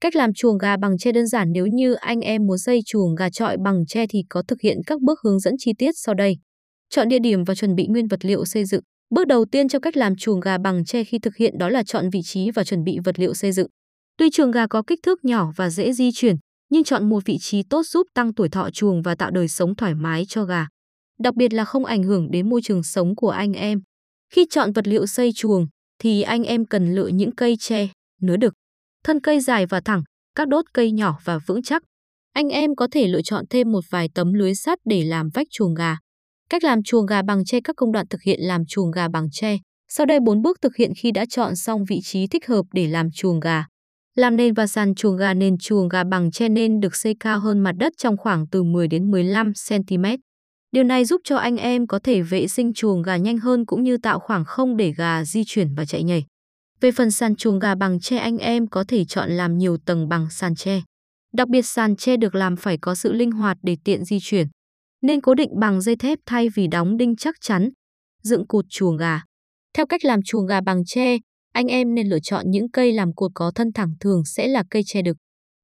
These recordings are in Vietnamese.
Cách làm chuồng gà bằng tre đơn giản nếu như anh em muốn xây chuồng gà trọi bằng tre thì có thực hiện các bước hướng dẫn chi tiết sau đây. Chọn địa điểm và chuẩn bị nguyên vật liệu xây dựng. Bước đầu tiên cho cách làm chuồng gà bằng tre khi thực hiện đó là chọn vị trí và chuẩn bị vật liệu xây dựng. Tuy chuồng gà có kích thước nhỏ và dễ di chuyển, nhưng chọn một vị trí tốt giúp tăng tuổi thọ chuồng và tạo đời sống thoải mái cho gà. Đặc biệt là không ảnh hưởng đến môi trường sống của anh em. Khi chọn vật liệu xây chuồng thì anh em cần lựa những cây tre, nứa đực, thân cây dài và thẳng, các đốt cây nhỏ và vững chắc. Anh em có thể lựa chọn thêm một vài tấm lưới sắt để làm vách chuồng gà. Cách làm chuồng gà bằng tre các công đoạn thực hiện làm chuồng gà bằng tre. Sau đây 4 bước thực hiện khi đã chọn xong vị trí thích hợp để làm chuồng gà. Làm nền và sàn chuồng gà nền chuồng gà bằng tre nên được xây cao hơn mặt đất trong khoảng từ 10 đến 15 cm. Điều này giúp cho anh em có thể vệ sinh chuồng gà nhanh hơn cũng như tạo khoảng không để gà di chuyển và chạy nhảy. Về phần sàn chuồng gà bằng tre anh em có thể chọn làm nhiều tầng bằng sàn tre. Đặc biệt sàn tre được làm phải có sự linh hoạt để tiện di chuyển. Nên cố định bằng dây thép thay vì đóng đinh chắc chắn. Dựng cột chuồng gà. Theo cách làm chuồng gà bằng tre, anh em nên lựa chọn những cây làm cột có thân thẳng thường sẽ là cây tre đực.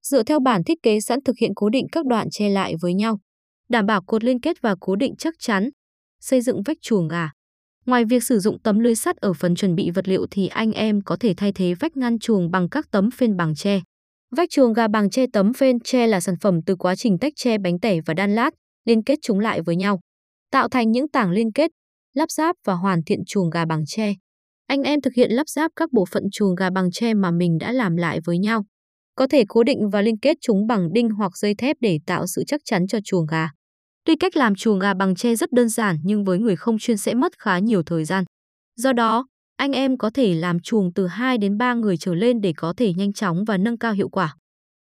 Dựa theo bản thiết kế sẵn thực hiện cố định các đoạn tre lại với nhau, đảm bảo cột liên kết và cố định chắc chắn. Xây dựng vách chuồng gà. Ngoài việc sử dụng tấm lưới sắt ở phần chuẩn bị vật liệu thì anh em có thể thay thế vách ngăn chuồng bằng các tấm phên bằng tre. Vách chuồng gà bằng tre tấm phên tre là sản phẩm từ quá trình tách tre bánh tẻ và đan lát, liên kết chúng lại với nhau, tạo thành những tảng liên kết, lắp ráp và hoàn thiện chuồng gà bằng tre. Anh em thực hiện lắp ráp các bộ phận chuồng gà bằng tre mà mình đã làm lại với nhau. Có thể cố định và liên kết chúng bằng đinh hoặc dây thép để tạo sự chắc chắn cho chuồng gà. Tuy cách làm chuồng gà bằng tre rất đơn giản nhưng với người không chuyên sẽ mất khá nhiều thời gian. Do đó, anh em có thể làm chuồng từ 2 đến 3 người trở lên để có thể nhanh chóng và nâng cao hiệu quả.